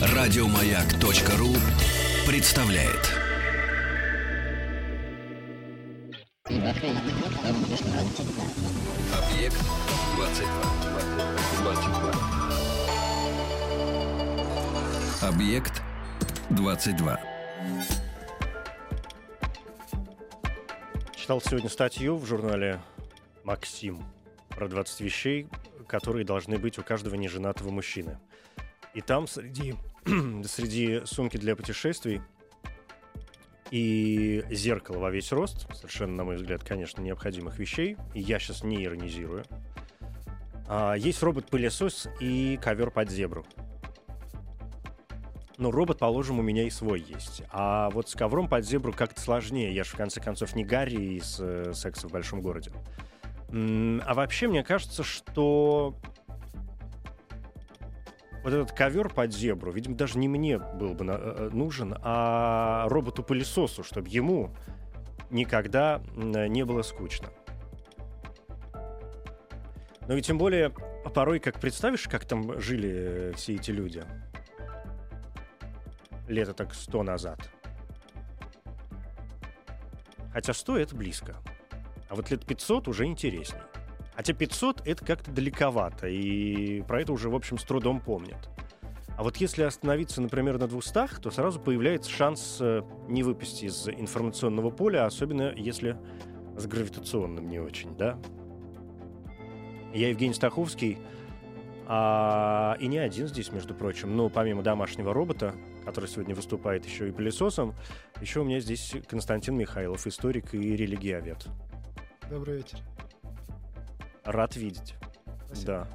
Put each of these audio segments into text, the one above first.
Радиомаяк.ру представляет. Объект 22. 22. Объект 22. Читал сегодня статью в журнале «Максим» про 20 вещей, которые должны быть у каждого неженатого мужчины. И там среди, среди сумки для путешествий и зеркало во весь рост, совершенно, на мой взгляд, конечно, необходимых вещей, и я сейчас не иронизирую, а, есть робот-пылесос и ковер под зебру. Ну, робот, положим, у меня и свой есть. А вот с ковром под зебру как-то сложнее. Я же, в конце концов, не Гарри из э, «Секса в большом городе». А вообще, мне кажется, что вот этот ковер под зебру, видимо, даже не мне был бы на- э, нужен, а роботу-пылесосу, чтобы ему никогда не было скучно. Ну и тем более, порой, как представишь, как там жили э, все эти люди. Лето так сто назад. Хотя 100 это близко. А вот лет 500 уже интересней. Хотя 500 это как-то далековато, и про это уже, в общем, с трудом помнят. А вот если остановиться, например, на 200, то сразу появляется шанс э, не выпасть из информационного поля, особенно если с гравитационным не очень, да? Я Евгений Стаховский, а, и не один здесь, между прочим. Ну, помимо домашнего робота, который сегодня выступает еще и пылесосом, еще у меня здесь Константин Михайлов, историк и религиовед. Добрый вечер. Рад видеть. Спасибо. Да.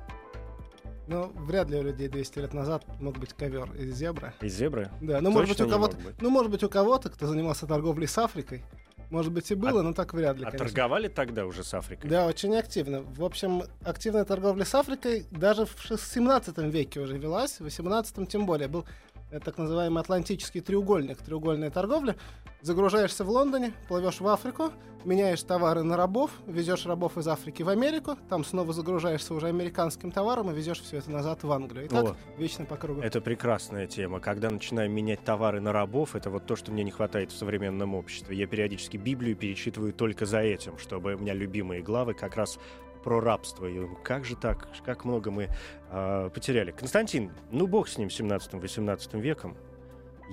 Ну, вряд ли у людей 200 лет назад мог быть ковер из зебры. Из зебры? Да, ну, может быть, у кого-то, ну, может быть, у кого-то, кто занимался торговлей с Африкой, может быть, и было, А- но так вряд ли, А конечно. торговали тогда уже с Африкой? Да, очень активно. В общем, активная торговля с Африкой даже в шест- 17 веке уже велась, в 18 тем более. Был э, так называемый Атлантический треугольник, треугольная торговля. Загружаешься в Лондоне, плывешь в Африку, меняешь товары на рабов, везешь рабов из Африки в Америку, там снова загружаешься уже американским товаром и везешь все это назад в Англию. И так О. вечно по кругу. Это прекрасная тема. Когда начинаем менять товары на рабов, это вот то, что мне не хватает в современном обществе. Я периодически Библию перечитываю только за этим, чтобы у меня любимые главы как раз про рабство. И я думаю, как же так? Как много мы а, потеряли. Константин, ну бог с ним, 17-18 веком.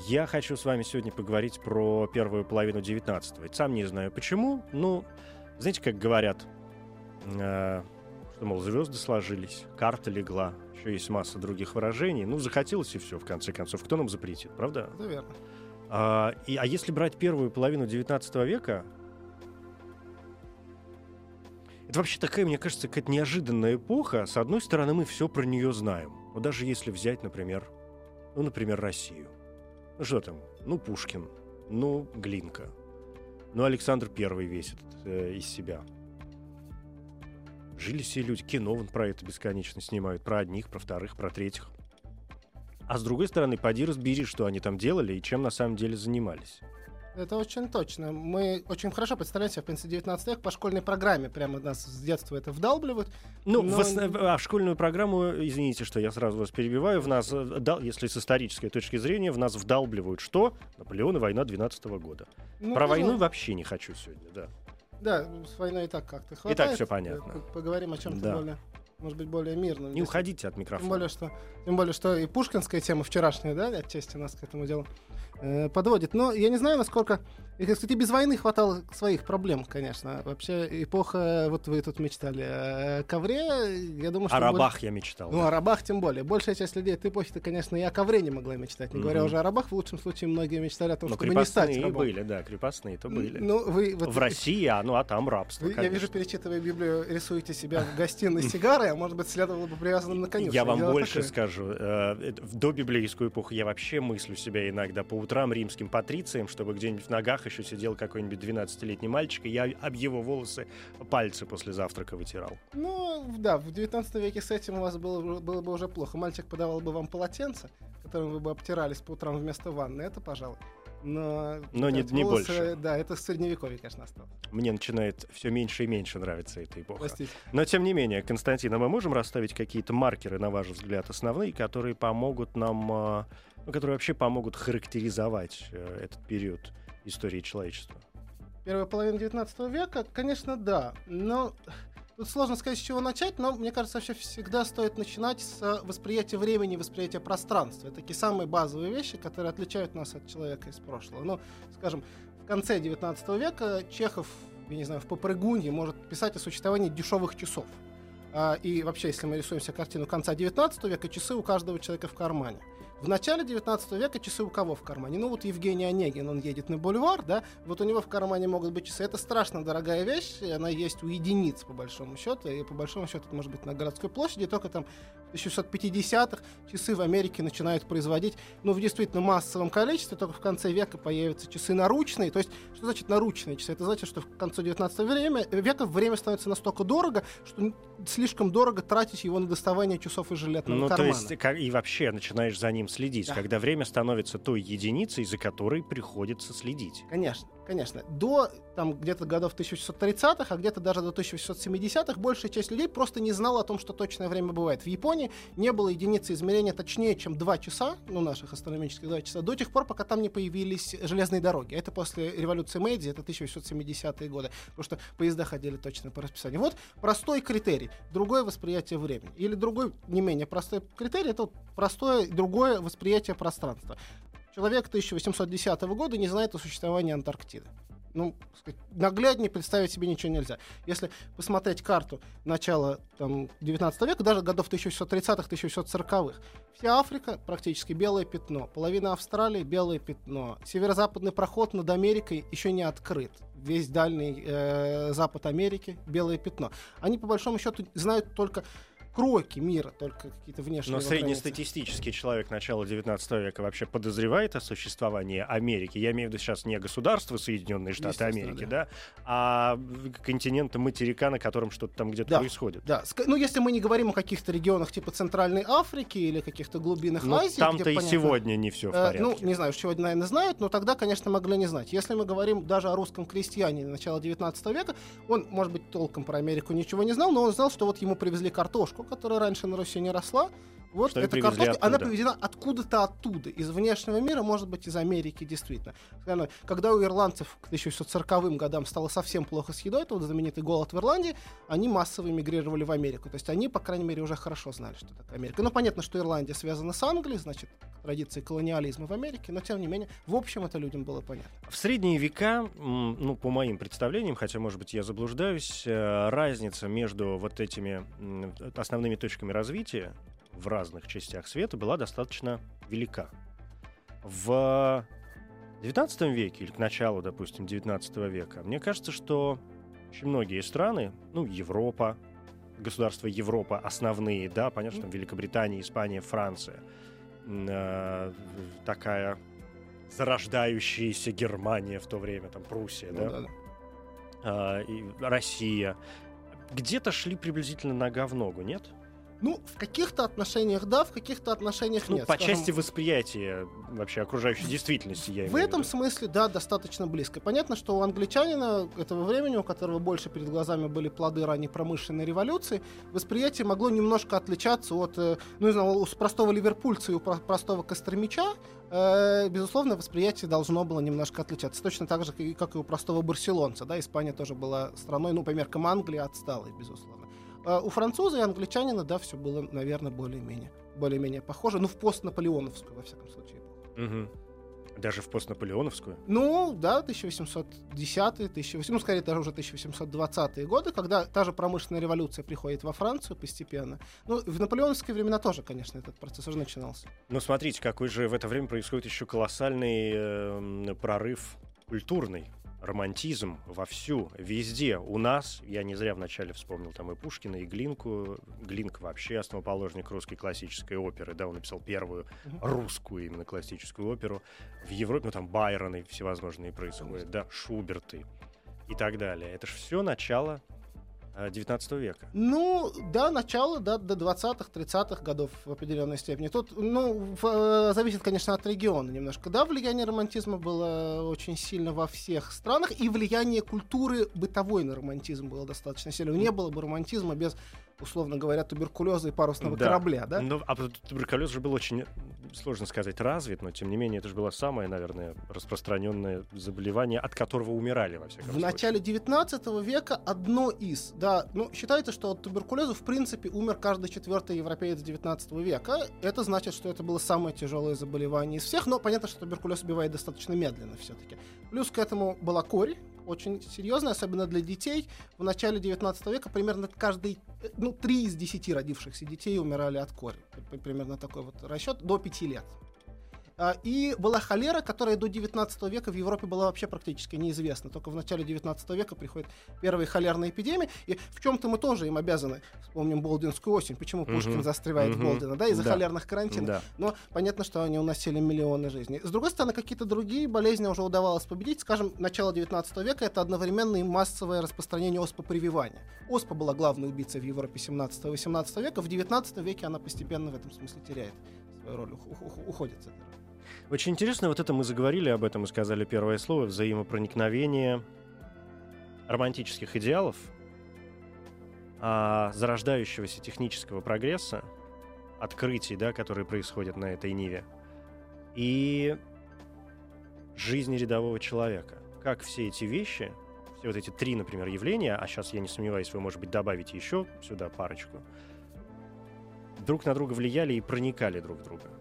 Я хочу с вами сегодня поговорить про первую половину 19 -го. Сам не знаю почему. Ну, знаете, как говорят, э, что, мол, звезды сложились, карта легла, еще есть масса других выражений. Ну, захотелось и все, в конце концов. Кто нам запретит, правда? Верно. А, и, а если брать первую половину 19 века, это вообще такая, мне кажется, какая-то неожиданная эпоха. С одной стороны, мы все про нее знаем. Но даже если взять, например, ну, например, Россию. Ну, что там? Ну, Пушкин. Ну, Глинка. Ну, Александр Первый весь этот э, из себя. Жили все люди. Кино вон про это бесконечно снимают. Про одних, про вторых, про третьих. А с другой стороны, поди разбери, что они там делали и чем на самом деле занимались. Это очень точно. Мы очень хорошо представляем себе, в принципе, 19 век по школьной программе. Прямо нас с детства это вдалбливают. Ну, Но- в, основ- а в школьную программу, извините, что я сразу вас перебиваю, в нас, э, если с исторической точки зрения, в нас вдалбливают что? Наполеон и война 12 года. Ну, Про войну пожалуйста. вообще не хочу сегодня, да. Да, с войной и так как-то хватает. всё понятно. П- Поговорим о чем-то Да. более, может быть, более мирном. Не уходите от Тем микрофона. более, что, тем более, что и пушкинская тема вчерашняя, да, отчасти нас к этому делу э, подводит. Но я не знаю, насколько... и, Кстати, без войны хватало своих проблем, конечно. Вообще, эпоха, вот вы тут мечтали о ковре, я думаю, что... О рабах я мечтал. Ну, да. о рабах тем более. Большая часть людей этой эпохи-то, конечно, и о ковре не могла мечтать. Не говоря Мгм. уже о рабах, в лучшем случае многие мечтали о том, Но чтобы не стать рабом. были, да, крепостные-то были. Ну, вы... вот- в России, а ну а там рабство, вы, я вижу, перечитывая Библию, рисуете себя в гостиной с сигарой, а может быть, следовало бы привязанным на конюшне. Я вам Дело больше такое. скажу. э, В добиблейскую эпоху я вообще мыслю себя иногда по утрам римским патрицием, чтобы где-нибудь в ногах еще сидел какой-нибудь 12-летний мальчик, и я об его волосы пальцы после завтрака вытирал. Ну, да, в 19 веке с этим у вас было, бы- было бы уже плохо. Мальчик подавал бы вам полотенце, которым вы бы обтирались по утрам вместо ванны. Это, пожалуй. Но, Но не- читать не волосы, больше. Да, это средневековье, конечно, осталось. Мне начинает все меньше и меньше нравиться эта эпоха. Простите. Но тем не менее, Константин, а мы можем расставить какие-то маркеры, на ваш взгляд, основные, которые помогут нам, а, ну, которые вообще помогут характеризовать э, этот период истории человечества? Первая половина 19 века, конечно, да. Но тут сложно сказать, с чего начать, но мне кажется, вообще всегда стоит начинать с восприятия времени, восприятия пространства. Это такие самые базовые вещи, которые отличают нас от человека из прошлого. Ну, скажем, в конце 19 века Чехов, я не знаю, в попрыгунье может писать о существовании дешевых часов. А, и вообще, если мы рисуем себе картину конца 19 века, часы у каждого человека в кармане. В начале 19 века часы у кого в кармане? Ну вот Евгений Онегин, он едет на бульвар, да, вот у него в кармане могут быть часы. Это страшно дорогая вещь, она есть у единиц, по большому счету, и по большому счету это может быть на городской площади, только там 1650-х часы в Америке начинают производить, ну, в действительно массовом количестве, только в конце века появятся часы наручные. То есть, что значит наручные часы? Это значит, что в конце 19 время, века время становится настолько дорого, что слишком дорого тратить его на доставание часов из жилетного Ну, то кармана. есть, как- и вообще начинаешь за ним следить, Да. когда время становится той единицей, за которой приходится следить. Конечно, конечно. До там где-то годов 1630-х, а где-то даже до 1870-х большая часть людей просто не знала о том, что точное время бывает. В Японии не было единицы измерения точнее, чем 2 часа, ну, наших астрономических 2 часа, до тех пор, пока там не появились железные дороги. Это после революции Мэйдзи, это 1870-е годы, потому что поезда ходили точно по расписанию. Вот простой критерий, другое восприятие времени. Или другой, не менее простой критерий, это вот простое другое восприятие пространства. Человек 1810 года не знает о существовании Антарктиды. Ну, сказать, нагляднее представить себе ничего нельзя. Если посмотреть карту начала там, 19 века, даже годов 1630-1640-х, вся Африка практически белое пятно, половина Австралии белое пятно, северо-западный проход над Америкой еще не открыт, весь дальний э, запад Америки белое пятно. Они по большому счету знают только кроки мира, только какие-то внешние Но среднестатистический человек начала 19 века вообще подозревает о существовании Америки. Я имею в виду сейчас не государство Соединенные Штаты Америки, да. да, а континента материка, на котором что-то там где-то Да. происходит. Да, ну если мы не говорим о каких-то регионах типа Центральной Африки или каких-то глубинах Но Азии, там-то и понятно, сегодня не все в э, порядке. ну, не знаю, сегодня, наверное, знают, но тогда, конечно, могли не знать. Если мы говорим даже о русском крестьянине начала 19 века, он, может быть, толком про Америку ничего не знал, но он знал, что вот ему привезли картошку, которая раньше на Руси не росла. Вот Что эта картошка, она привезена откуда-то оттуда, из внешнего мира, может быть, из Америки, действительно. Когда у ирландцев к 1640 годам стало совсем плохо с едой, это вот знаменитый голод в Ирландии, они массово эмигрировали в Америку. То есть они, по крайней мере, уже хорошо знали, что такое Америка. Ну, понятно, что Ирландия связана с Англией, значит, традиции колониализма в Америке, но, тем не менее, в общем, это людям было понятно. В средние века, ну, по моим представлениям, хотя, может быть, я заблуждаюсь, э, разница между вот этими основными точками развития в разных частях света была достаточно велика. В XIX веке или к началу, допустим, XIX века, мне кажется, что очень многие страны, ну, Европа, государства Европа основные, да, понятно, что там Великобритания, Испания, Франция, э, такая зарождающаяся Германия в то время, там Пруссия, Ну да, да, да. а, и Россия, где-то шли приблизительно нога в ногу, нет? Ну, в каких-то отношениях да, в каких-то отношениях Ну, нет. по Скажем, части восприятия вообще окружающей действительности, я В этом виду. смысле, да, достаточно близко. Понятно, что у англичанина этого времени, у которого больше перед глазами были плоды ранней промышленной революции, восприятие могло немножко отличаться от, э, ну, не знаю, у простого ливерпульца и у про- простого Костромича, э, безусловно, восприятие должно было немножко отличаться. Точно так же, как и у простого барселонца, да, Испания тоже была страной, ну, по меркам Англии, отсталой, безусловно. Э, У француза и англичанина, да, все было, наверное, более-менее, более-менее похоже, ну, в постнаполеоновскую, во всяком случае. Мгм. Даже в постнаполеоновскую. Ну, да, 1810 1800, ну, скорее, даже уже 1820-е годы, когда та же промышленная революция приходит во Францию постепенно. Ну, в наполеоновские времена тоже, конечно, этот процесс уже начинался. Ну, смотрите, какой же в это время происходит еще колоссальный э, прорыв культурный. Романтизм вовсю, везде. У нас, я не зря вначале вспомнил там и Пушкина, и Глинку. Глинк вообще основоположник русской классической оперы, да, он написал первую русскую именно классическую оперу. В Европе, ну там Байроны всевозможные происходят, да, Шуберты и так далее. Это же все начало 19 века. Ну, да, начало, да, до 20-х, 30-х годов в определенной степени. Тут, ну, в- э, зависит, конечно, от региона немножко. Да, влияние романтизма было очень сильно во всех странах, и влияние культуры бытовой на романтизм было достаточно сильно. Не было бы романтизма без, условно говоря, туберкулеза и парусного Да. корабля, да? Ну, а туберкулез же был очень, сложно сказать, развит, но тем не менее это же было самое, наверное, распространенное заболевание, от которого умирали во всяком В случае. начале 19 века одно из, да, ну, считается, что от туберкулеза, в принципе, умер каждый четвертый европеец 19 века. Это значит, что это было самое тяжелое заболевание из всех, но понятно, что туберкулез убивает достаточно медленно все-таки. Плюс к этому была корь, очень серьезная, особенно для детей. В начале 19 века примерно каждый, э, ну, 3 из 10 родившихся детей умирали от кори. Примерно такой вот расчет, до 5 лет. А, И была холера, которая до 19 века в Европе была вообще практически неизвестна. Только в начале 19 века приходят первые холерные эпидемии. И в чем-то мы тоже им обязаны. Вспомним Болдинскую осень. Почему. Пушкин застревает Мгм. в Болдино? Да, из-за Да. холерных карантинов. Да. Но понятно, что они уносили миллионы жизней. С другой стороны, какие-то другие болезни уже удавалось победить. Скажем, начало 19 века — это одновременно и массовое распространение оспопрививания. Оспа была главной убийцей в Европе 17-18 века. В 19 веке она постепенно в этом смысле теряет свою роль, ух- ух- уходит с этой роли. Очень интересно, вот это мы заговорили об этом и сказали первое слово, взаимопроникновение романтических идеалов, а, зарождающегося технического прогресса, открытий, да, которые происходят на этой ниве, и жизни рядового человека. Как все эти вещи, все вот эти три, например, явления, а сейчас я не сомневаюсь, вы, может быть, добавите еще сюда парочку, друг на друга влияли и проникали друг в друга.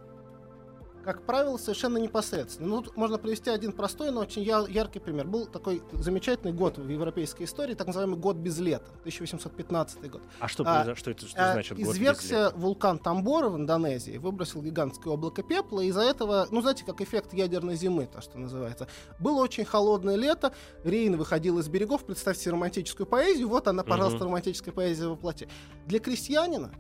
Как правило, совершенно непосредственно. Ну, тут можно привести один простой, но очень я- яркий пример. Был такой замечательный год в европейской истории, так называемый год без лета, 1815 год. А что, А, что это что А, значит год Извергся вулкан Тамбора в Индонезии, выбросил гигантское облако пепла, и из-за этого, ну, знаете, как эффект ядерной зимы, то, что называется. Было очень холодное лето, Рейн выходил из берегов, представьте романтическую поэзию, вот она, пожалуйста, Мгм. романтическая поэзия воплоти. Для крестьянина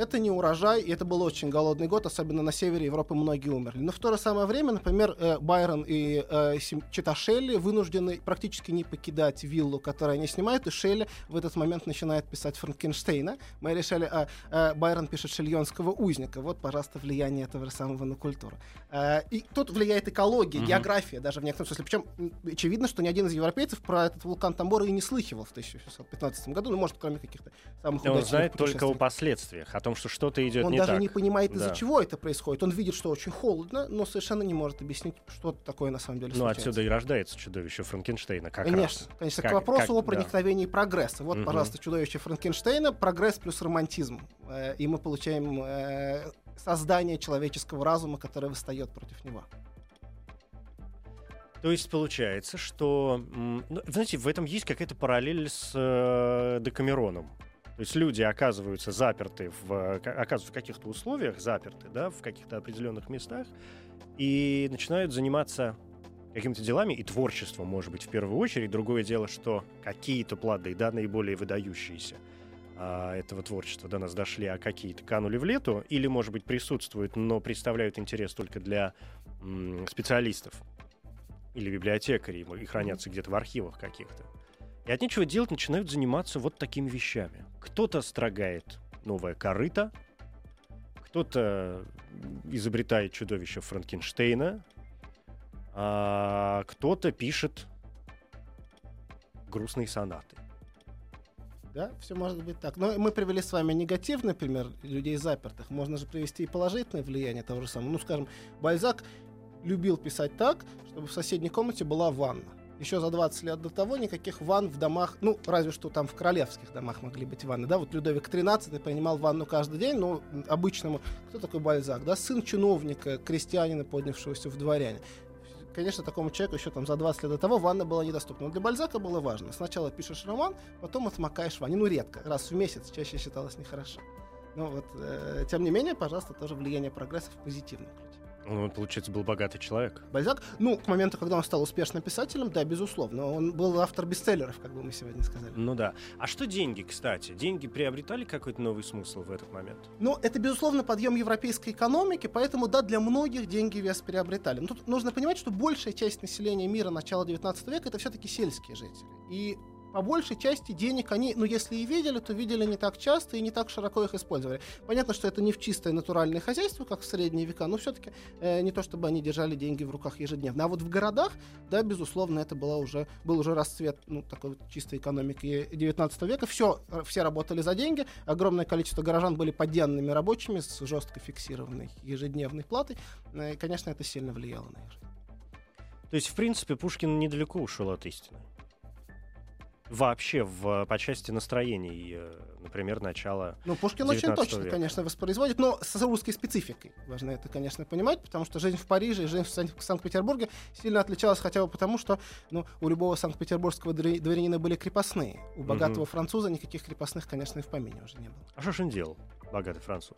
это не урожай, и это был очень голодный год, особенно на севере Европы многие умерли. Но в то же самое время, например, э, Байрон и э, Чита Шелли вынуждены практически не покидать виллу, которую они снимают, и Шелли в этот момент начинает писать Франкенштейна. Мы а, а, Байрон пишет шельонского узника. Вот, пожалуйста, влияние этого же самого на культуру. А, и тут влияет экология, Мгм. география, даже в некотором смысле. Причем очевидно, что ни один из европейцев про этот вулкан Тамбора и не слыхивал в 1615 году, ну, может, кроме каких-то самых Он удачных знает только о последствиях, о том, что что-то идет Он не даже так. не понимает, из-за Да. чего это происходит. Он видит, что очень холодно, но совершенно не может объяснить, что такое на самом деле Ну, случается. отсюда и рождается чудовище Франкенштейна, как конечно, раз. конечно, Как- к вопросу как- о да. проникновении прогресса. Вот, Мгм. пожалуйста, чудовище Франкенштейна, прогресс плюс романтизм. Э, и мы получаем э, создание человеческого разума, которое восстает против него. То есть получается, что... ну, знаете, в этом есть какая-то параллель с э, Декамероном. То есть люди оказываются заперты, в, э, ка- оказываются в каких-то условиях, заперты, да, в каких-то определенных местах, и начинают заниматься какими-то делами и творчеством, может быть, в первую очередь. Другое дело, что какие-то плоды, да, наиболее выдающиеся а, этого творчества до нас дошли, а какие-то канули в лету, или, может быть, присутствуют, но представляют интерес только для м, специалистов или библиотекарей, и хранятся где-то в архивах каких-то. И от нечего делать начинают заниматься вот такими вещами. Кто-то строгает новое корыто, кто-то изобретает чудовище Франкенштейна, а кто-то пишет грустные сонаты. Да, все может быть так. Но мы привели с вами негативный пример людей запертых. Можно же привести и положительное влияние того же самого. Ну, скажем, Бальзак любил писать так, чтобы в соседней комнате была ванна. Еще за 20 лет до того никаких ванн в домах, ну, разве что там в королевских домах могли быть ванны, да, вот Людовик XIII принимал ванну каждый день, но обычному, кто такой Бальзак, да, сын чиновника, крестьянина, поднявшегося в дворяне. Конечно, такому человеку еще там за 20 лет до того ванна была недоступна. Но для Бальзака было важно. Сначала пишешь роман, потом отмокаешь ванне. Ну, редко, раз в месяц, чаще считалось нехорошо. Но вот, э, тем не менее, пожалуйста, тоже влияние прогресса в позитивном ключе. Он, получается, был богатый человек. Бальзак, ну, к моменту, когда он стал успешным писателем, да, безусловно, он был автор бестселлеров, как бы мы сегодня сказали. Ну да. А что деньги, кстати? Деньги приобретали какой-то новый смысл в этот момент? Ну, это, безусловно, подъем европейской экономики, поэтому, да, для многих деньги вес приобретали. Но тут нужно понимать, что большая часть населения мира начала 19 века это все-таки сельские жители. И по большей части денег они, ну, если и видели, то видели не так часто и не так широко их использовали. Понятно, что это не в чистое натуральное хозяйство, как в средние века, но все-таки э, не то, чтобы они держали деньги в руках ежедневно. А вот в городах, да, безусловно, это была уже, был уже расцвет, ну, такой вот чистой экономики 19 века. Все, все работали за деньги, огромное количество горожан были подъемными рабочими с жестко фиксированной ежедневной платой. Э, и, конечно, это сильно влияло на их жизнь. То есть, в принципе, Пушкин недалеко ушел от истины. Вообще, в, по части настроений, э, например, начала Ну, Пушкин очень 19 точно, века. конечно, воспроизводит, но с русской спецификой. Важно это, конечно, понимать, потому что жизнь в Париже и жизнь в Сан- в Санкт-Петербурге сильно отличалась хотя бы потому, что ну, у любого санкт-петербургского дворя- дворянина были крепостные. У богатого француза никаких крепостных, конечно, и в помине уже не было. А что ж он делал, богатый француз?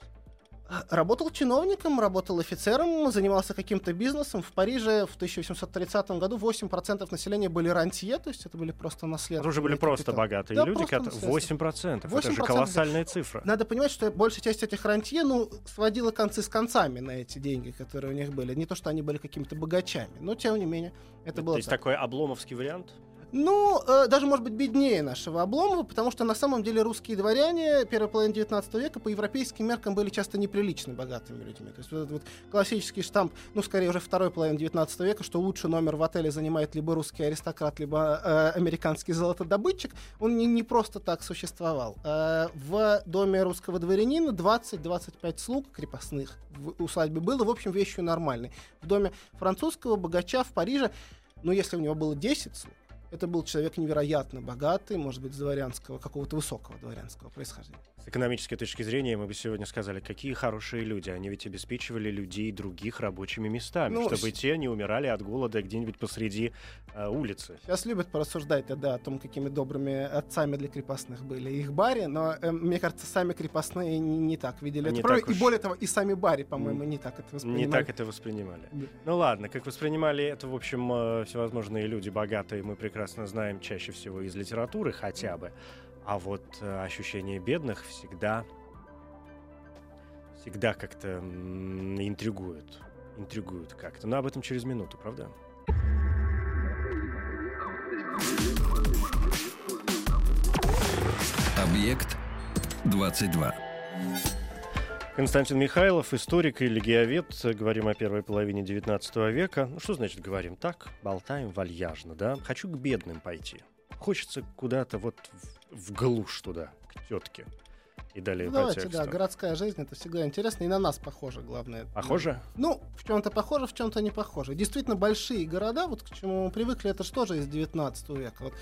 Работал чиновником, работал офицером, занимался каким-то бизнесом. В Париже в 1830 году 8% населения были рантье, то есть это были просто наследные. Это уже были просто богатые Да, люди, которые... наследство. 8%. Это же 8%, колоссальная цифра. Надо понимать, что большая часть этих рантье, ну, сводила концы с концами на эти деньги, которые у них были. Не то, что они были какими-то богачами, но тем не менее это было То есть так. такой обломовский вариант? Ну, э, даже, может быть, беднее нашего Обломова, потому что на самом деле русские дворяне первой половины 19 века по европейским меркам были часто неприлично богатыми людьми. То есть вот этот вот классический штамп, ну, скорее уже второй половины 19 века, что лучший номер в отеле занимает либо русский аристократ, либо э, американский золотодобытчик, он не, не просто так существовал. Э, в доме русского дворянина 20-25 слуг крепостных в усадьбе было, в общем, вещью нормальной. В доме французского богача в Париже, ну, если у него было 10 слуг, это был человек невероятно богатый, может быть, с дворянского, какого-то высокого дворянского происхождения. С экономической точки зрения мы бы сегодня сказали, какие хорошие люди. Они ведь обеспечивали людей других рабочими местами, Ну, чтобы с- те не умирали от голода где-нибудь посреди э, улицы. Сейчас любят порассуждать тогда о том, какими добрыми отцами для крепостных были их бари, но э, мне кажется, сами крепостные не, не так видели Не это. так И уж. более того, и сами бари, по-моему, не так это Не воспринимали. так это воспринимали. Да. Ну ладно, как воспринимали это, в общем, э, всевозможные люди богатые, мы прекрасно знаем чаще всего из литературы хотя бы. А вот э, ощущение бедных всегда, всегда как-то м, интригуют. Интригуют как-то. Но об этом через минуту, правда? Объект 22. Константин Михайлов, историк и легиовед. Говорим о первой половине 19 века. Ну, что значит говорим? Так, болтаем вальяжно, да? Хочу к бедным пойти. Хочется куда-то вот в, в глушь туда, к тетке. И далее Ну, давайте, да, городская жизнь это всегда интересно, и на нас похоже, главное. Похоже? Ну, в чем-то похоже, в чем-то не похоже. Действительно, большие города, вот к чему мы привыкли, это же тоже из 19 века. Вот,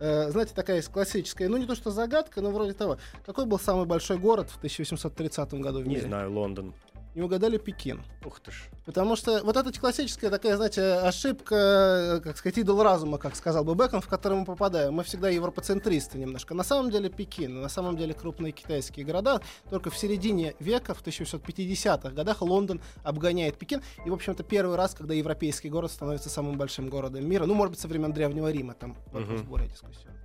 э, знаете, такая есть классическая, ну не то что загадка, но вроде того. Какой был самый большой город в 1830 году в Не мире? знаю, Лондон. Не угадали Пекин. Ух ты ж. Потому что вот эта классическая такая, знаете, ошибка, э, как сказать, идол разума, как сказал бы Бекон, в который мы попадаем. Мы всегда европоцентристы немножко. На самом деле Пекин, на самом деле крупные китайские города. Только в середине века, в 1850-х годах, Лондон обгоняет Пекин. И, в общем-то, первый раз, когда европейский город становится самым большим городом мира. Ну, может быть, со времен Древнего Рима, там вопрос Мгм. более дискуссионный.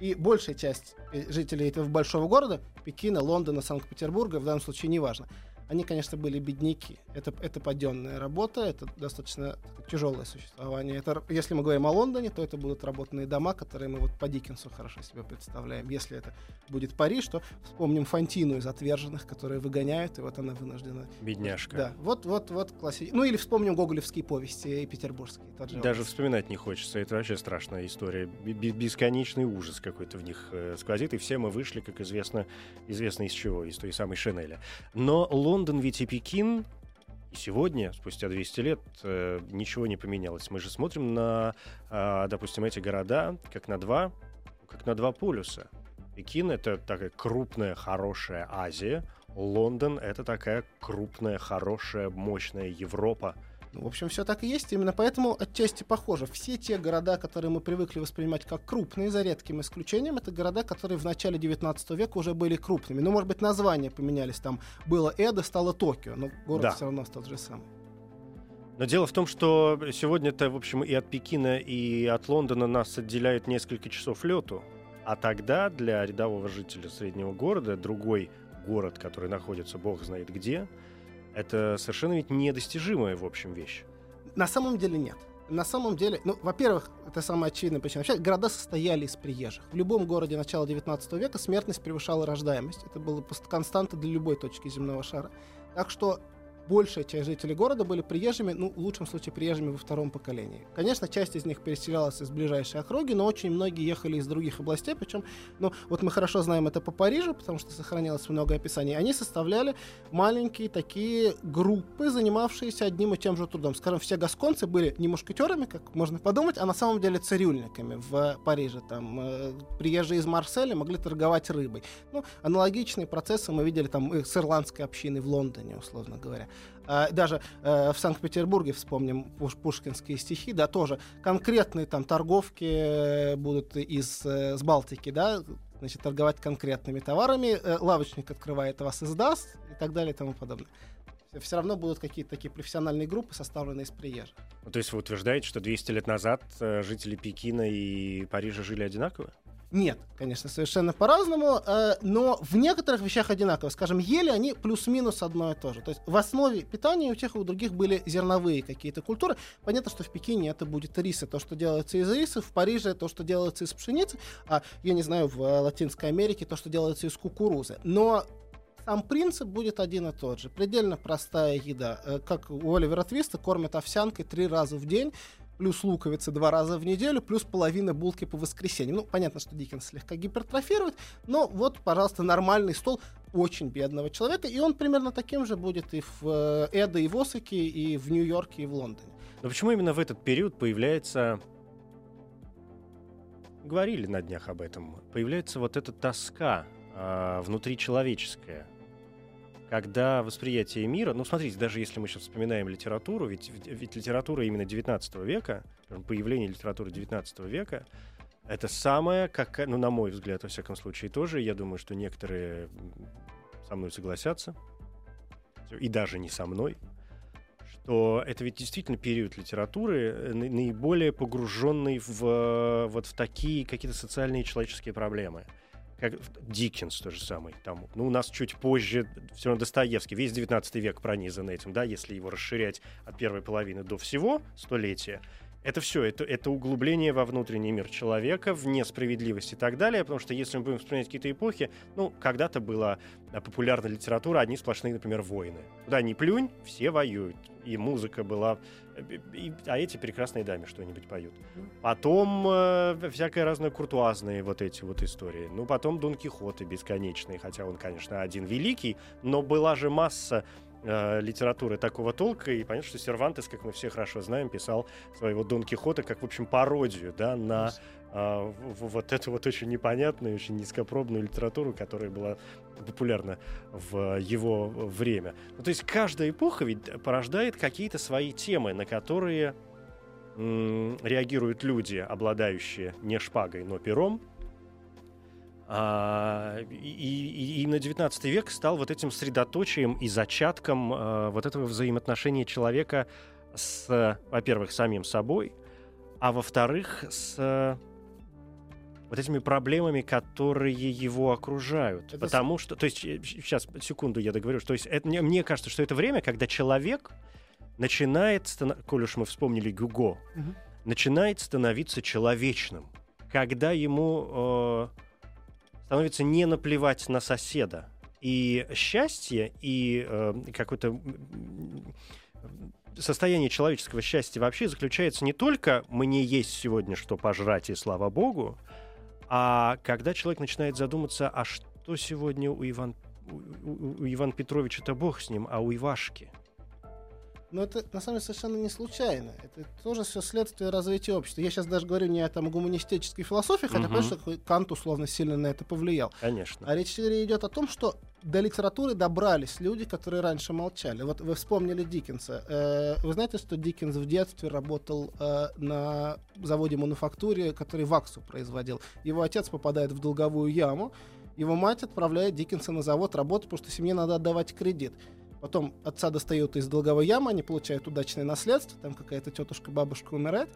И большая часть э, жителей этого большого города, Пекина, Лондона, Санкт-Петербурга, в данном случае неважно, они, конечно, были бедняки. Это, это паденная работа, это достаточно тяжелое существование. Это, если мы говорим о Лондоне, то это будут работные дома, которые мы вот по Диккенсу хорошо себе представляем. Если это будет Париж, то вспомним Фантину из «Отверженных», которые выгоняют, и вот она вынуждена... Бедняжка. Да, вот, вот, вот класси... Ну или вспомним гоголевские повести и петербургские. тот же Даже образ. вспоминать не хочется. Это вообще страшная история. Бесконечный ужас какой-то в них э, сквозит. И все мы вышли, как известно, известно из чего, из той самой Шинели. Но Лондон ведь и Пекин и сегодня, спустя 200 лет, э, ничего не поменялось. Мы же смотрим на, а, допустим, эти города как на два, как на два полюса. Пекин — это такая крупная, хорошая Азия. Лондон — это такая крупная, хорошая, мощная Европа. Ну, в общем, все так и есть. Именно поэтому отчасти похоже. Все те города, которые мы привыкли воспринимать как крупные, за редким исключением, это города, которые в начале 19 века уже были крупными. Ну, может быть, названия поменялись. Там было Эда, стало Токио, но город Да. все равно тот же самый. Но дело в том, что сегодня-то, в общем, и от Пекина, и от Лондона нас отделяет несколько часов лету. А тогда для рядового жителя среднего города другой город, который находится бог знает где, это совершенно ведь недостижимая, в общем, вещь. На самом деле нет. на самом деле, ну, во-первых, это самая очевидная причина. Вообще, города состояли из приезжих. В любом городе начала 19 века смертность превышала рождаемость. Это было константа для любой точки земного шара. Так что большая часть жителей города были приезжими, ну, в лучшем случае, приезжими во втором поколении. Конечно, часть из них переселялась из ближайшей округи, но очень многие ехали из других областей, причем, ну, вот мы хорошо знаем это по Парижу, потому что сохранилось много описаний. Они составляли маленькие такие группы, занимавшиеся одним и тем же трудом. Скажем, все гасконцы были не мушкетерами, как можно подумать, а на самом деле цирюльниками в Париже. Там э, приезжие из Марселя могли торговать рыбой. Ну, аналогичные процессы мы видели там с ирландской общиной в Лондоне, условно говоря. А, даже э, в Санкт-Петербурге вспомним пуш пушкинские стихи, да, тоже конкретные там торговки э, будут из э, с Балтики, да, значит, торговать конкретными товарами, э, лавочник открывает вас и сдаст и так далее и тому подобное. Все равно будут какие-то такие профессиональные группы, составленные из приезжих. Ну, то есть вы утверждаете, что 200 лет назад э, жители Пекина и Парижа жили одинаково? Нет, конечно, совершенно по-разному, э, но в некоторых вещах одинаково. Скажем, ели они плюс-минус одно и то же. То есть в основе питания у тех и у других были зерновые какие-то культуры. Понятно, что в Пекине это будет рис, и то, что делается из риса, в Париже то, что делается из пшеницы, а я не знаю, в Латинской Америке то, что делается из кукурузы. Но сам принцип будет один и тот же. Предельно простая еда. Э, как у Оливера Твиста кормят овсянкой три раза в день плюс луковицы два раза в неделю, плюс половина булки по воскресеньям. Ну, понятно, что Диккенс слегка гипертрофирует, но вот, пожалуйста, нормальный стол очень бедного человека, и он примерно таким же будет и в э, Эда, и в Осаке, и в Нью-Йорке, и в Лондоне. Но почему именно в этот период появляется говорили на днях об этом, появляется вот эта тоска э, внутричеловеческая, когда восприятие мира, ну смотрите, даже если мы сейчас вспоминаем литературу, ведь, ведь литература именно 19 века, появление литературы 19 века, это самое, как, ну на мой взгляд, во всяком случае тоже, я думаю, что некоторые со мной согласятся, и даже не со мной, что это ведь действительно период литературы, э, наиболее погруженный в, вот в такие какие-то социальные человеческие проблемы как Диккенс то же самый. Там, ну, у нас чуть позже все равно Достоевский. Весь 19 век пронизан этим, да, если его расширять от первой половины до всего столетия. Это все, это, это углубление во внутренний мир человека, в несправедливость и так далее, потому что если мы будем вспоминать какие-то эпохи, ну, когда-то была популярная литература, одни сплошные, например, войны. Куда ни плюнь, все воюют. И музыка была и, а эти прекрасные даме что-нибудь поют. Потом э, всякое разное куртуазные вот эти вот истории. Ну, потом Дон Кихоты бесконечные, хотя он, конечно, один великий, но была же масса э, литературы такого толка, и понятно, что Сервантес, как мы все хорошо знаем, писал своего Дон Кихота как, в общем, пародию, да, на э, вот эту вот очень непонятную, очень низкопробную литературу, которая была популярна в его время. Ну, то есть каждая эпоха ведь порождает какие-то свои темы, на которые реагируют люди, обладающие не шпагой, но пером, и, и, и на 19 век стал вот этим средоточием и зачатком а, вот этого взаимоотношения человека с, во-первых, самим собой, а во-вторых, с вот этими проблемами, которые его окружают. Это Потому с... что, то есть, сейчас, э, секунду, я договорю, то есть, это, мне, мне кажется, что это время, когда человек начинает, станов... коль уж мы вспомнили Гюго, угу. начинает становиться человечным, когда ему э, становится не наплевать на соседа. И счастье, и э, какое-то состояние человеческого счастья вообще заключается не только «мне есть сегодня что пожрать, и слава богу», а когда человек начинает задуматься, а что сегодня у, Иван, у, у Ивана Петровича-то бог с ним, а у Ивашки – но это на самом деле совершенно не случайно. Это тоже все следствие развития общества. Я сейчас даже говорю не о там, гуманистической философии, хотя, угу. конечно, Кант условно сильно на это повлиял. Конечно. А речь идет о том, что до литературы добрались люди, которые раньше молчали. Вот вы вспомнили Диккенса. Э, вы знаете, что Диккенс в детстве работал э, на заводе мануфактуре, который ваксу производил. Его отец попадает в долговую яму. Его мать отправляет Диккенса на завод работать, потому что семье надо отдавать кредит. Потом отца достают из долговой ямы, они получают удачное наследство, там какая-то тетушка, бабушка умирает.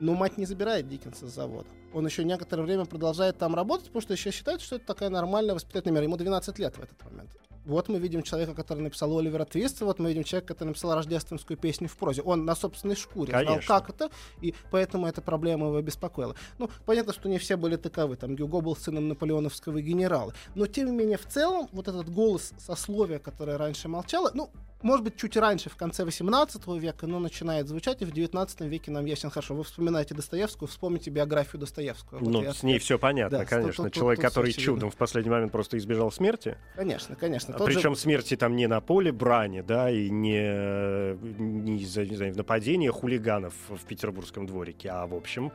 Но мать не забирает Диккенса с завода. Он еще некоторое время продолжает там работать, потому что еще считает, что это такая нормальная воспитательная мера. Ему 12 лет в этот момент. Вот мы видим человека, который написал Оливера Твиста, вот мы видим человека, который написал рождественскую песню в прозе. Он на собственной шкуре Конечно. знал, как это, и поэтому эта проблема его беспокоила. Ну, понятно, что не все были таковы. Там Гюго был сыном наполеоновского генерала. Но, тем не менее, в целом, вот этот голос сословия, которое раньше молчало, ну, может быть, чуть раньше, в конце 18 века, но начинает звучать, и в 19 веке нам ясен хорошо. Вы вспоминаете Достоевскую, вспомните биографию Достоевского. Вот Ну, я- с ней все понятно, Да, конечно. тут- Человек, тут который чудом в последний момент просто избежал смерти. Конечно, конечно. Тот же- Причем смерти там не на поле брани, да, и не, не из-за нападения хулиганов в петербургском дворике, а в общем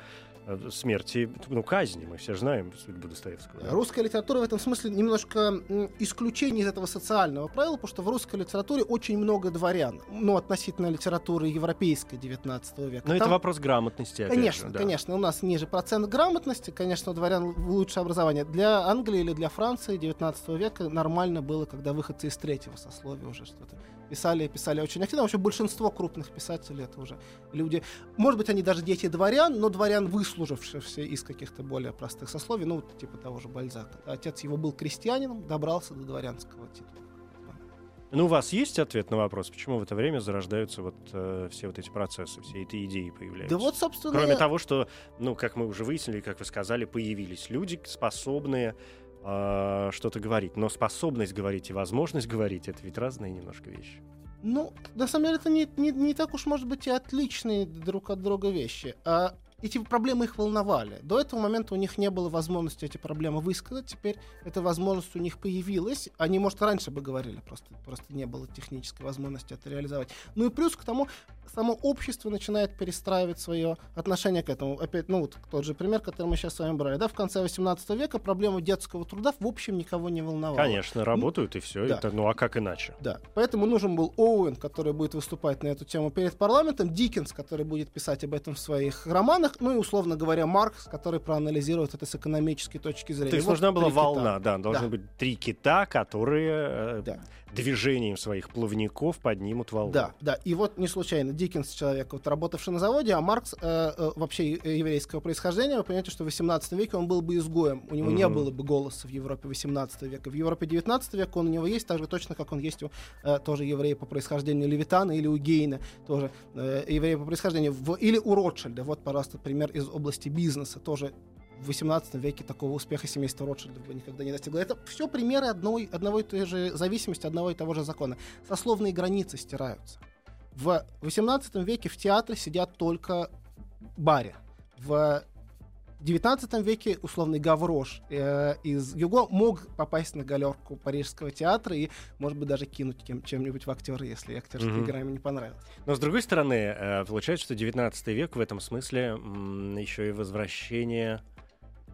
смерти, ну, казни. Мы все знаем судьбу Достоевского. да. Русская литература в этом смысле немножко исключение из этого социального правила, потому что в русской литературе очень много дворян, ну, относительно литературы европейской 19 века. Но это Там- вопрос грамотности, Конечно, же, да. конечно, у нас ниже процент грамотности, конечно, у дворян лучшее образование. Для Англии или для Франции 19 века нормально было, когда выходцы из третьего сословия уже что-то писали, писали очень активно. Вообще большинство крупных писателей это уже люди, может быть, они даже дети дворян, но дворян, выслужившихся из каких-то более простых сословий, ну, вот типа того же Бальзака. Отец его был крестьянином, добрался до дворянского титула. Ну, у вас есть ответ на вопрос, почему в это время зарождаются вот э, все вот эти процессы, все эти идеи появляются? Да вот, собственно, Кроме я- того, что, ну, как мы уже выяснили, как вы сказали, появились люди, способные э, что-то говорить. Но способность говорить и возможность говорить — это ведь разные немножко вещи. Ну, на самом деле, это не, не, не так уж, может быть, и отличные друг от друга вещи. А эти проблемы их волновали. До этого момента у них не было возможности эти проблемы высказать. Теперь эта возможность у них появилась. Они, может, раньше бы говорили, просто, просто не было технической возможности это реализовать. Ну и плюс к тому, само общество начинает перестраивать свое отношение к этому. Опять, ну вот тот же пример, который мы сейчас с вами брали. Да, в конце 18 века проблема детского труда в общем никого не волновала. Конечно, работают и все. да. Это, ну, а как иначе? Да, поэтому нужен был Оуэн, который будет выступать на эту тему перед парламентом, Диккенс, который будет писать об этом в своих романах, ну и, условно говоря, Маркс, который проанализирует это с экономической точки зрения. То есть Вот нужна была три кита. волна, да, должны Да. быть три кита, которые э, Да. движением своих плавников поднимут волну. Да, да. И вот не случайно Диккенс человек, вот, работавший на заводе, а Маркс э, э, вообще еврейского происхождения. Вы понимаете, что в 18 веке он был бы изгоем. У него не Мгм. было бы голоса в Европе 18 века. В Европе 19 века он у него есть, так же точно, как он есть у э, тоже еврея по происхождению Левитана или у Гейна, тоже э, еврея по происхождению. В- или у Ротшильда. Вот, пожалуйста, пример из области бизнеса. Тоже в 18 веке такого успеха семейства Ротшильдов бы никогда не достигло. Это все примеры одной, одного и той же зависимости, одного и того же закона. Сословные границы стираются. В 18 веке в театре сидят только баре. В 19 веке условный Гаврош э, из Юго мог попасть на галерку Парижского театра и, может быть, даже кинуть кем- чем-нибудь в актеры, если актерская Мгм. игра ему не понравилась. Но с другой стороны, э, получается, что 19 век в этом смысле еще и возвращение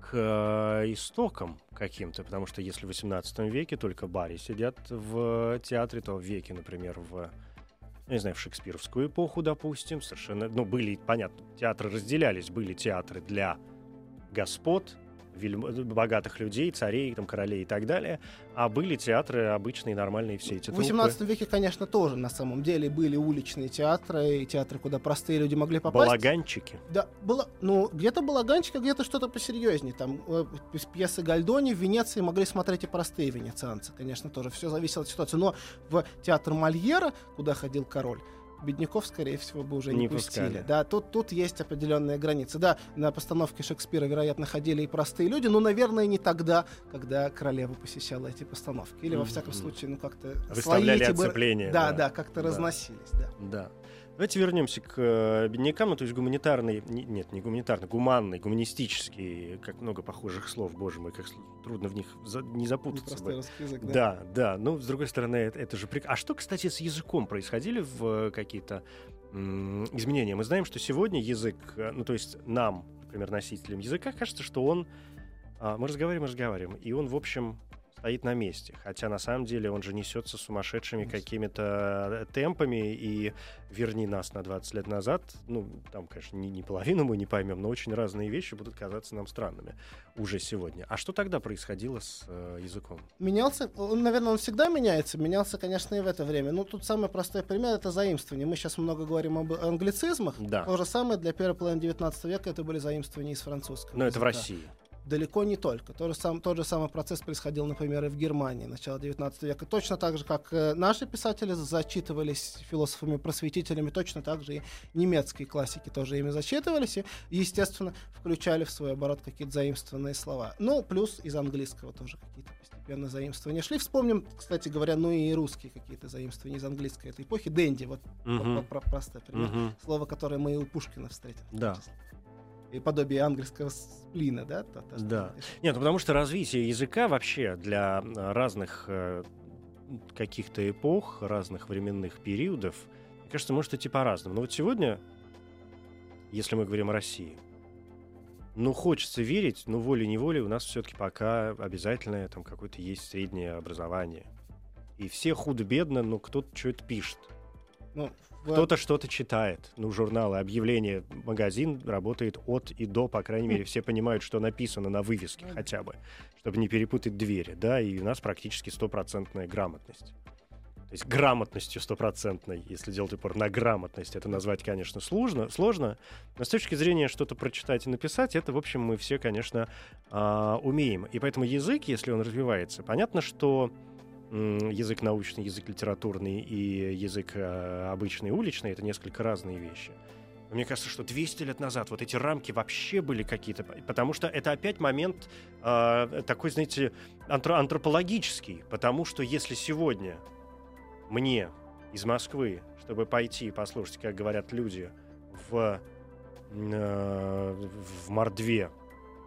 к истокам каким-то, потому что если в 18 веке только бари сидят в театре, то в веке, например, в я не знаю, в шекспировскую эпоху, допустим, совершенно, ну, были, понятно, театры разделялись, были театры для господ, вельм- богатых людей, царей, там, королей и так далее, а были театры обычные, нормальные, все эти В труппы. 18 веке, конечно, тоже на самом деле были уличные театры, и театры, куда простые люди могли попасть. Балаганчики. Да, было, ну, где-то балаганчик, а где-то что-то посерьезнее. Там э, пьесы Гальдони в Венеции могли смотреть и простые венецианцы, конечно, тоже. Все зависело от ситуации. Но в театр Мольера, куда ходил король, бедняков, скорее всего, бы уже не, Не пустили. пускали. Да, тут, тут есть определенные границы. Да, на постановке Шекспира, вероятно, ходили и простые люди, но, наверное, не тогда, когда королева посещала эти постановки. Или, во всяком случае, ну, как-то... Выставляли эти бы- оцепление, Да, да. да, как-то Да. разносились, да. Да. Давайте вернемся к э, беднякам, ну, то есть гуманитарный, не- нет, не гуманитарный, гуманный, гуманистический, как много похожих слов, боже мой, как трудно в них за- не запутаться. Бы. язык, да. Да, да, ну, с другой стороны, это, это же прик... А что, кстати, с языком происходили в э, какие-то м, изменения? Мы знаем, что сегодня язык, э, ну, то есть нам, например, носителям языка, кажется, что он... а, мы разговариваем, разговариваем, и он, в общем, стоит на месте. Хотя на самом деле он же несется сумасшедшими какими-то э, темпами, и верни нас на 20 лет назад, ну, там, конечно, не, не половину мы не поймем, но очень разные вещи будут казаться нам странными уже сегодня. А что тогда происходило с э, языком? Менялся, он, наверное, он всегда меняется, менялся, конечно, и в это время. Ну, тут самый простой пример — это заимствование. Мы сейчас много говорим об англицизмах. Да. То же самое для первой половины 19 века это были заимствования из французского Но Ну, это в языка. России. Далеко не только. Тот же, сам, тот же самый процесс происходил, например, и в Германии начала 19 века. Точно так же, как э, наши писатели зачитывались философами-просветителями, точно так же и немецкие классики тоже ими зачитывались и, естественно, включали в свой оборот какие-то заимствованные слова. Ну, плюс из английского тоже какие-то постепенно заимствования шли. Вспомним, кстати говоря, ну и русские какие-то заимствования из английской этой эпохи. Дэнди, вот про- про- простой пример. Мгм. Слово, которое мы и у Пушкина встретим. в том Да. числе. И подобие английского сплина, да? что Да. Нет, ну потому что развитие языка вообще для э, разных э, каких-то эпох, разных временных периодов, мне кажется, может идти по-разному. Но вот сегодня, если мы говорим о России, ну, хочется верить, но волей-неволей у нас все-таки пока обязательное там какое-то есть среднее образование. И все худо-бедно, но кто-то что-то пишет. Ну, Кто-то что-то читает. Ну, журналы, объявления, магазин работает от и до, по крайней мере, все понимают, что написано на вывеске хотя бы, чтобы не перепутать двери, да, и у нас практически стопроцентная грамотность. То есть грамотностью стопроцентной, если делать упор на грамотность, это назвать, конечно, сложно, сложно, но с точки зрения что-то прочитать и написать, это, в общем, мы все, конечно, а, умеем. И поэтому язык, если он развивается, понятно, что язык научный, язык литературный и язык э, обычный уличный — это несколько разные вещи. Мне кажется, что 200 лет назад вот эти рамки вообще были какие-то, потому что это опять момент э, такой, знаете, антро- антропологический, потому что если сегодня мне из Москвы, чтобы пойти послушать, как говорят люди в, э, в Мордве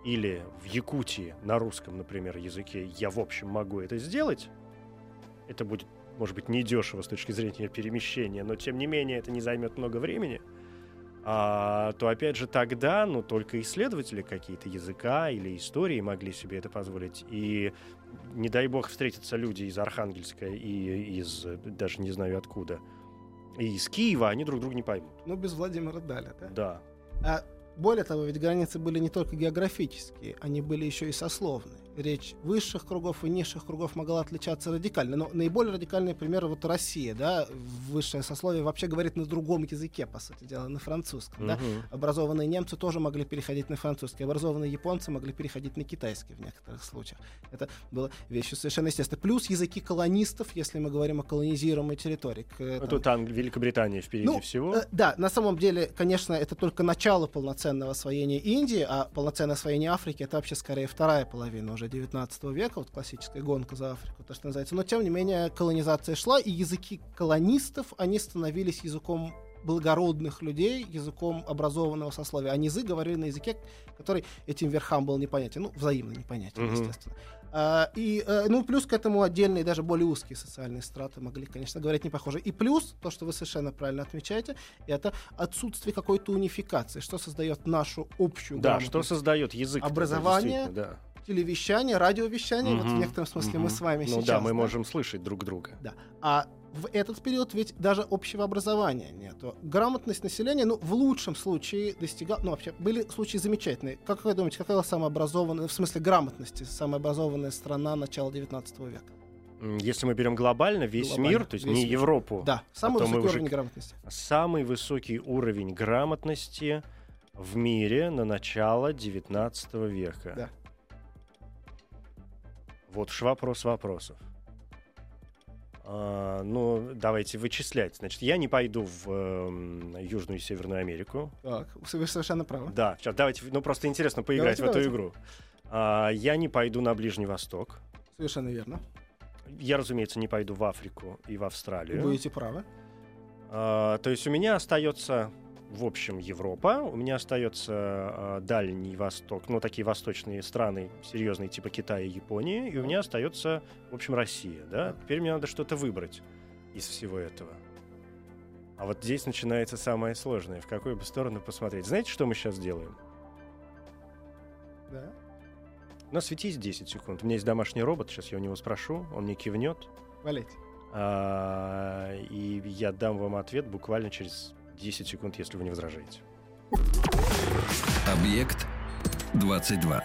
или в Якутии на русском, например, языке, я, в общем, могу это сделать, это будет, может быть, недешево с точки зрения перемещения, но, тем не менее, это не займет много времени, а, то, опять же, тогда, ну, только исследователи какие-то языка или истории могли себе это позволить. И, не дай бог, встретятся люди из Архангельска и из, даже не знаю откуда, и из Киева, они друг друга не поймут. Ну, без Владимира Даля, да? Да. А более того, ведь границы были не только географические, они были еще и сословные. Речь высших кругов и низших кругов могла отличаться радикально. Но наиболее радикальный пример вот Россия, да, высшее сословие вообще говорит на другом языке, по сути дела, на французском, да. Мгм. Образованные немцы тоже могли переходить на французский, образованные японцы могли переходить на китайский в некоторых случаях. Это было вещью совершенно естественной. Плюс языки колонистов, если мы говорим о колонизируемой территории. к, там, Тут Анг- Великобритания впереди Ну, всего. Э, да, на самом деле, конечно, это только начало полноценного освоения Индии, а полноценное освоение Африки это вообще скорее вторая половина уже 19 века, вот классическая гонка за Африку, то, что называется. Но, тем не менее, колонизация шла, и языки колонистов, они становились языком благородных людей, языком образованного сословия. А низы говорили на языке, который этим верхам был непонятен. Ну, взаимно непонятен, Мгм. естественно. А, и, э, ну, плюс к этому отдельные, даже более узкие социальные страты могли, конечно, говорить не похоже. И плюс, то, что вы совершенно правильно отмечаете, это отсутствие какой-то унификации, что создает нашу общую Да, что создает язык? Образование, Да. Телевещание, радиовещание, вот в некотором смысле мы мгм. с вами ну сейчас. да, мы можем слышать друг друга. Да. А в этот период ведь даже общего образования нету. Грамотность населения, ну, в лучшем случае достигала... Ну, вообще, были случаи замечательные. Как вы думаете, какая самая образованная, в смысле грамотности, самая образованная страна начала 19 века? Если мы берем глобально весь Глобально, мир, то есть весь не мир. Европу, Да, самый то мы высокий уже уровень к- грамотности. самый высокий уровень грамотности в мире на начало 19 века. Да. Вот уж вопрос вопросов. А, ну, давайте вычислять. Значит, я не пойду в эм, Южную и Северную Америку. Так, вы совершенно правы. Да, сейчас давайте, ну просто интересно поиграть Давайте, в эту давайте. игру. А, я не пойду на Ближний Восток. Совершенно верно. Я, разумеется, не пойду в Африку и в Австралию. Будете правы. А, то есть у меня остается, в общем, Европа, у меня остается а, Дальний Восток, ну, такие восточные страны, серьезные, типа Китая и Японии, и у меня остается, в общем, Россия, да? Теперь мне надо что-то выбрать из всего этого. А вот здесь начинается самое сложное. В какую бы сторону посмотреть? Знаете, что мы сейчас делаем? Да. У нас ведь есть 10 секунд. У меня есть домашний робот, сейчас я у него спрошу, он мне кивнет, Валите. а, и я дам вам ответ буквально через 10 секунд, если вы не возражаете. Объект 22.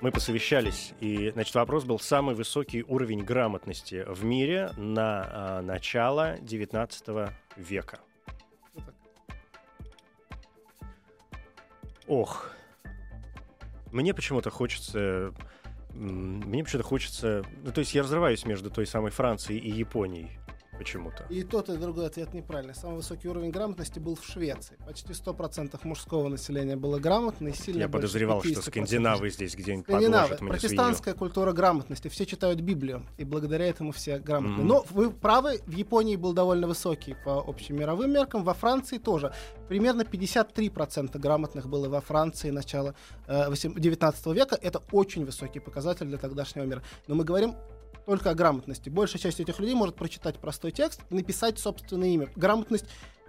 Мы посовещались, и, значит, вопрос был самый высокий уровень грамотности в мире на а, начало 19 века. Ох. Мне почему-то хочется... Мне почему-то хочется... Ну, то есть я разрываюсь между той самой Францией и Японией почему-то. И тот, и другой ответ неправильный. Самый высокий уровень грамотности был в Швеции. Почти 100% мужского населения было грамотно и сильно Я подозревал, что скандинавы здесь где-нибудь Скандинавы. Протестантская свинью. культура грамотности. Все читают Библию, и благодаря этому все грамотны. Mm-hmm. Но вы правы, в Японии был довольно высокий по общим мировым меркам, во Франции тоже. Примерно 53% грамотных было во Франции начала э, 19 века. Это очень высокий показатель для тогдашнего мира. Но мы говорим только о грамотности. Большая часть этих людей может прочитать простой текст и написать собственное имя. Грамотность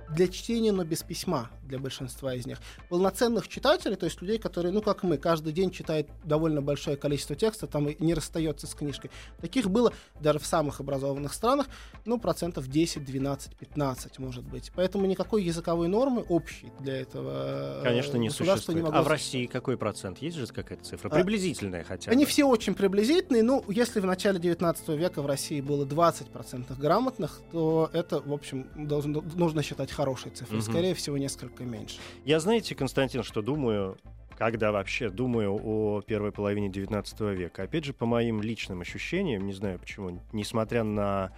для чтения, но без письма для большинства из них. Полноценных читателей, то есть людей, которые, ну как мы, каждый день читают довольно большое количество текста, там и не расстается с книжкой. Таких было даже в самых образованных странах, ну, процентов 10, 12, 15, может быть. Поэтому никакой языковой нормы общей для этого э, Конечно, не существует. Не а в России какой процент? Есть же какая-то цифра? А, Приблизительная хотя бы. Они все очень приблизительные. Ну, если в начале 19 века в России было 20% грамотных, то это, в общем, должен, нужно считать хорошей цифрой. Угу. Скорее всего, несколько меньше. Я, знаете, Константин, что думаю, когда вообще думаю о первой половине 19 века. Опять же, по моим личным ощущениям, не знаю почему, несмотря на,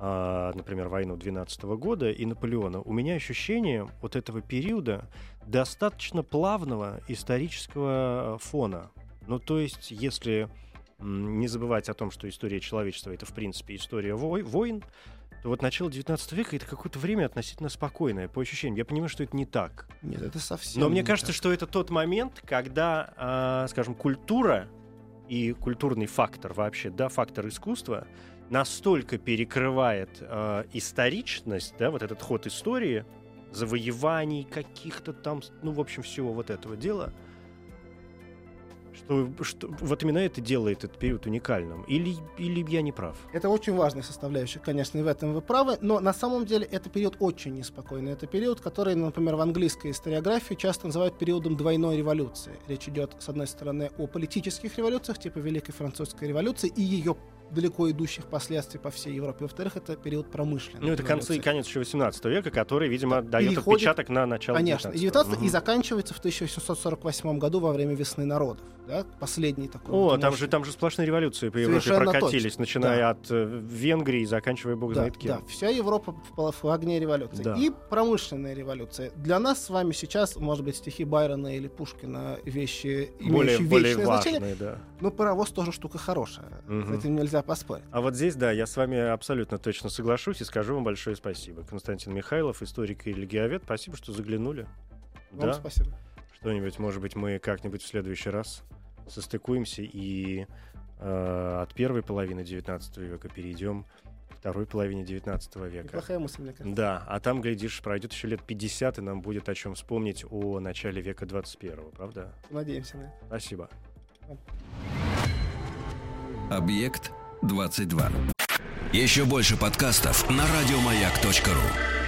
э, например, войну 12 года и Наполеона, у меня ощущение вот этого периода достаточно плавного исторического фона. Ну, то есть, если не забывать о том, что история человечества это, в принципе, история вой- войн, вот начало 19 века это какое-то время относительно спокойное, по ощущениям. Я понимаю, что это не так. Нет, это совсем. Но мне кажется, так. что это тот момент, когда, э, скажем, культура и культурный фактор вообще, да, фактор искусства настолько перекрывает э, историчность, да, вот этот ход истории, завоеваний каких-то там, ну, в общем, всего вот этого дела, что, что вот именно это делает этот период уникальным. Или, или я не прав? Это очень важная составляющая, конечно, и в этом вы правы, но на самом деле это период очень неспокойный. Это период, который, например, в английской историографии часто называют периодом двойной революции. Речь идет, с одной стороны, о политических революциях, типа Великой Французской революции и ее далеко идущих последствий по всей Европе. Во-вторых, это период промышленный. Ну, это концы, конец еще 18 века, который, видимо, да, дает переходит, отпечаток на начало Конечно, 19 угу. и заканчивается в 1848 году во время весны народов. Да? Последний такой. О, вот там, же, там же сплошные революции по Европе прокатились, точно. начиная да. от э, Венгрии и заканчивая бог да, знает кем. Да, вся Европа в, в огне революции. Да. И промышленная революция. Для нас с вами сейчас, может быть, стихи Байрона или Пушкина вещи, более, имеющие более вечное важные, значение. Да. Но паровоз тоже штука хорошая. Угу. С этим нельзя нельзя поспорить. А вот здесь, да, я с вами абсолютно точно соглашусь и скажу вам большое спасибо. Константин Михайлов, историк и религиовед, спасибо, что заглянули. Вам да? спасибо. Что-нибудь, может быть, мы как-нибудь в следующий раз состыкуемся и э, от первой половины 19 века перейдем к второй половине 19 века. Неплохая мысль, мне кажется. Да, а там, глядишь, пройдет еще лет 50, и нам будет о чем вспомнить о начале века 21, правда? Надеемся на это. Спасибо. Объект 22. Еще больше подкастов на радиомаяк.ру.